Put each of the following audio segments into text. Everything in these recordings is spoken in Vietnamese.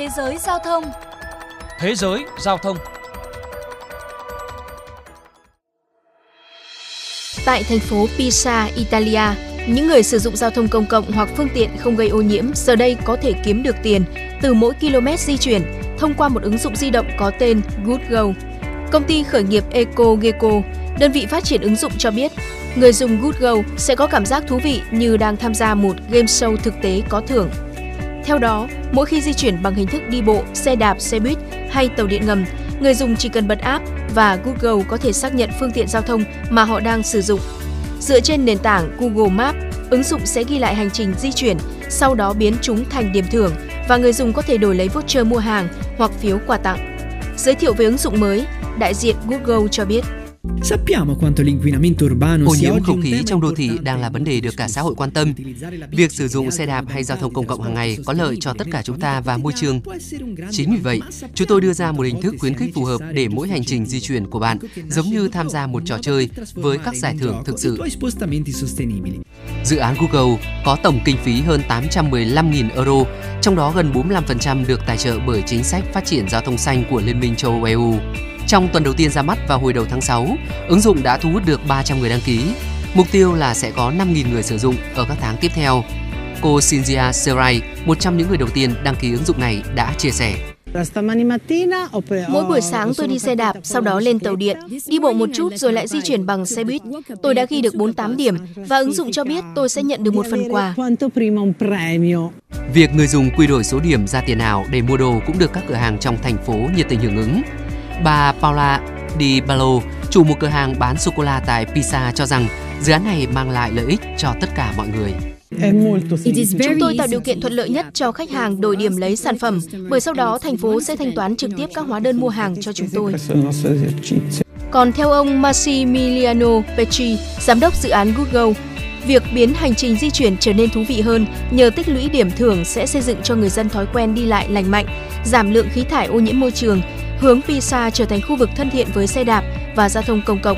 Thế giới giao thông Thế giới giao thông Tại thành phố Pisa, Italia, những người sử dụng giao thông công cộng hoặc phương tiện không gây ô nhiễm giờ đây có thể kiếm được tiền từ mỗi km di chuyển thông qua một ứng dụng di động có tên GoodGo. Công ty khởi nghiệp EcoGeco, đơn vị phát triển ứng dụng cho biết, người dùng GoodGo sẽ có cảm giác thú vị như đang tham gia một game show thực tế có thưởng. Theo đó, mỗi khi di chuyển bằng hình thức đi bộ, xe đạp, xe buýt hay tàu điện ngầm, người dùng chỉ cần bật app và Google có thể xác nhận phương tiện giao thông mà họ đang sử dụng. Dựa trên nền tảng Google Maps, ứng dụng sẽ ghi lại hành trình di chuyển, sau đó biến chúng thành điểm thưởng và người dùng có thể đổi lấy voucher mua hàng hoặc phiếu quà tặng. Giới thiệu về ứng dụng mới, đại diện Google cho biết Sappiamo quanto l'inquinamento urbano Ô nhiễm không khí trong đô thị đang là vấn đề được cả xã hội quan tâm. Việc sử dụng xe đạp hay giao thông công cộng hàng ngày có lợi cho tất cả chúng ta và môi trường. Chính vì vậy, chúng tôi đưa ra một hình thức khuyến khích phù hợp để mỗi hành trình di chuyển của bạn giống như tham gia một trò chơi với các giải thưởng thực sự. Dự án Google có tổng kinh phí hơn 815.000 euro, trong đó gần 45% được tài trợ bởi chính sách phát triển giao thông xanh của Liên minh châu Âu EU. Trong tuần đầu tiên ra mắt vào hồi đầu tháng 6, ứng dụng đã thu hút được 300 người đăng ký. Mục tiêu là sẽ có 5.000 người sử dụng ở các tháng tiếp theo. Cô Cynthia Serai, một trong những người đầu tiên đăng ký ứng dụng này, đã chia sẻ. Mỗi buổi sáng tôi đi xe đạp, sau đó lên tàu điện, đi bộ một chút rồi lại di chuyển bằng xe buýt. Tôi đã ghi được 48 điểm và ứng dụng cho biết tôi sẽ nhận được một phần quà. Việc người dùng quy đổi số điểm ra tiền ảo để mua đồ cũng được các cửa hàng trong thành phố nhiệt tình hưởng ứng. Bà Paula Di Ballo, chủ một cửa hàng bán sô cô la tại Pisa cho rằng dự án này mang lại lợi ích cho tất cả mọi người. Chúng tôi tạo điều kiện thuận lợi nhất cho khách hàng đổi điểm lấy sản phẩm, bởi sau đó thành phố sẽ thanh toán trực tiếp các hóa đơn mua hàng cho chúng tôi. Còn theo ông Massimiliano Petri, giám đốc dự án Google, việc biến hành trình di chuyển trở nên thú vị hơn nhờ tích lũy điểm thưởng sẽ xây dựng cho người dân thói quen đi lại lành mạnh, giảm lượng khí thải ô nhiễm môi trường, hướng Pisa trở thành khu vực thân thiện với xe đạp và giao thông công cộng.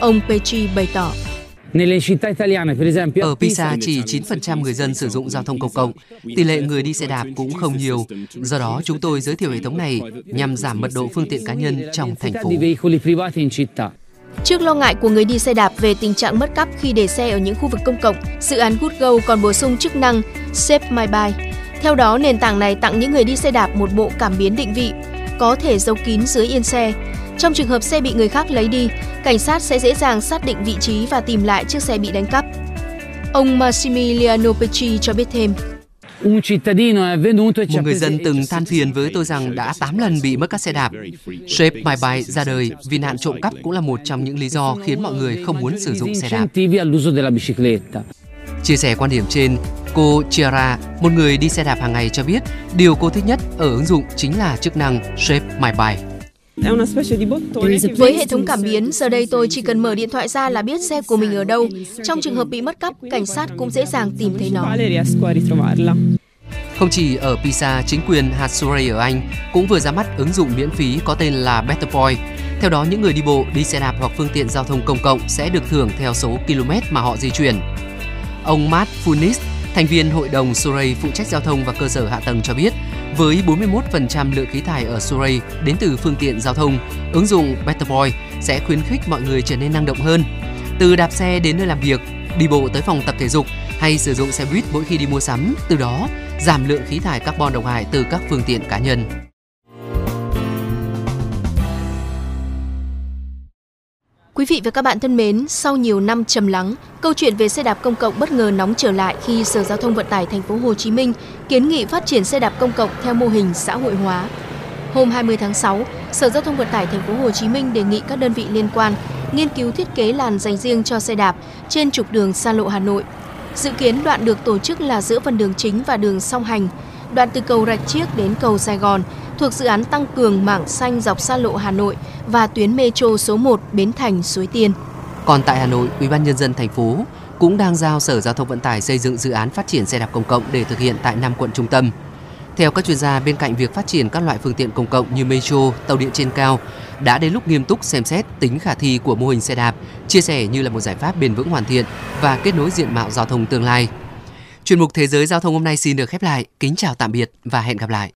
Ông Petri bày tỏ. Ở Pisa chỉ 9% người dân sử dụng giao thông công cộng, tỷ lệ người đi xe đạp cũng không nhiều. Do đó, chúng tôi giới thiệu hệ thống này nhằm giảm mật độ phương tiện cá nhân trong thành phố. Trước lo ngại của người đi xe đạp về tình trạng mất cắp khi để xe ở những khu vực công cộng, dự án GoodGo còn bổ sung chức năng Save My Bike. Theo đó, nền tảng này tặng những người đi xe đạp một bộ cảm biến định vị, có thể giấu kín dưới yên xe. Trong trường hợp xe bị người khác lấy đi, cảnh sát sẽ dễ dàng xác định vị trí và tìm lại chiếc xe bị đánh cắp. Ông Massimiliano Petri cho biết thêm. Một người dân từng than phiền với tôi rằng đã 8 lần bị mất các xe đạp. Shape My Bike ra đời vì nạn trộm cắp cũng là một trong những lý do khiến mọi người không muốn sử dụng xe đạp. Chia sẻ quan điểm trên, cô Chiara, một người đi xe đạp hàng ngày cho biết điều cô thích nhất ở ứng dụng chính là chức năng Shape My Bike. Với hệ thống cảm biến, giờ đây tôi chỉ cần mở điện thoại ra là biết xe của mình ở đâu. Trong trường hợp bị mất cắp, cảnh sát cũng dễ dàng tìm thấy nó. Không chỉ ở Pisa, chính quyền hạt Surrey ở Anh cũng vừa ra mắt ứng dụng miễn phí có tên là Better Point. Theo đó, những người đi bộ, đi xe đạp hoặc phương tiện giao thông công cộng sẽ được thưởng theo số km mà họ di chuyển. Ông Matt Funis, thành viên hội đồng Surrey phụ trách giao thông và cơ sở hạ tầng cho biết, với 41% lượng khí thải ở Surrey đến từ phương tiện giao thông, ứng dụng Better Boy sẽ khuyến khích mọi người trở nên năng động hơn. Từ đạp xe đến nơi làm việc, đi bộ tới phòng tập thể dục hay sử dụng xe buýt mỗi khi đi mua sắm, từ đó giảm lượng khí thải carbon độc hại từ các phương tiện cá nhân. Quý vị và các bạn thân mến, sau nhiều năm trầm lắng, câu chuyện về xe đạp công cộng bất ngờ nóng trở lại khi Sở Giao thông Vận tải thành phố Hồ Chí Minh kiến nghị phát triển xe đạp công cộng theo mô hình xã hội hóa. Hôm 20 tháng 6, Sở Giao thông Vận tải thành phố Hồ Chí Minh đề nghị các đơn vị liên quan nghiên cứu thiết kế làn dành riêng cho xe đạp trên trục đường xa lộ Hà Nội. Dự kiến đoạn được tổ chức là giữa phần đường chính và đường song hành, đoạn từ cầu Rạch Chiếc đến cầu Sài Gòn thuộc dự án tăng cường mảng xanh dọc xa lộ Hà Nội và tuyến metro số 1 Bến Thành Suối Tiên. Còn tại Hà Nội, Ủy ban nhân dân thành phố cũng đang giao Sở Giao thông Vận tải xây dựng dự án phát triển xe đạp công cộng để thực hiện tại 5 quận trung tâm. Theo các chuyên gia, bên cạnh việc phát triển các loại phương tiện công cộng như metro, tàu điện trên cao, đã đến lúc nghiêm túc xem xét tính khả thi của mô hình xe đạp, chia sẻ như là một giải pháp bền vững hoàn thiện và kết nối diện mạo giao thông tương lai. Chuyên mục Thế giới giao thông hôm nay xin được khép lại. Kính chào tạm biệt và hẹn gặp lại.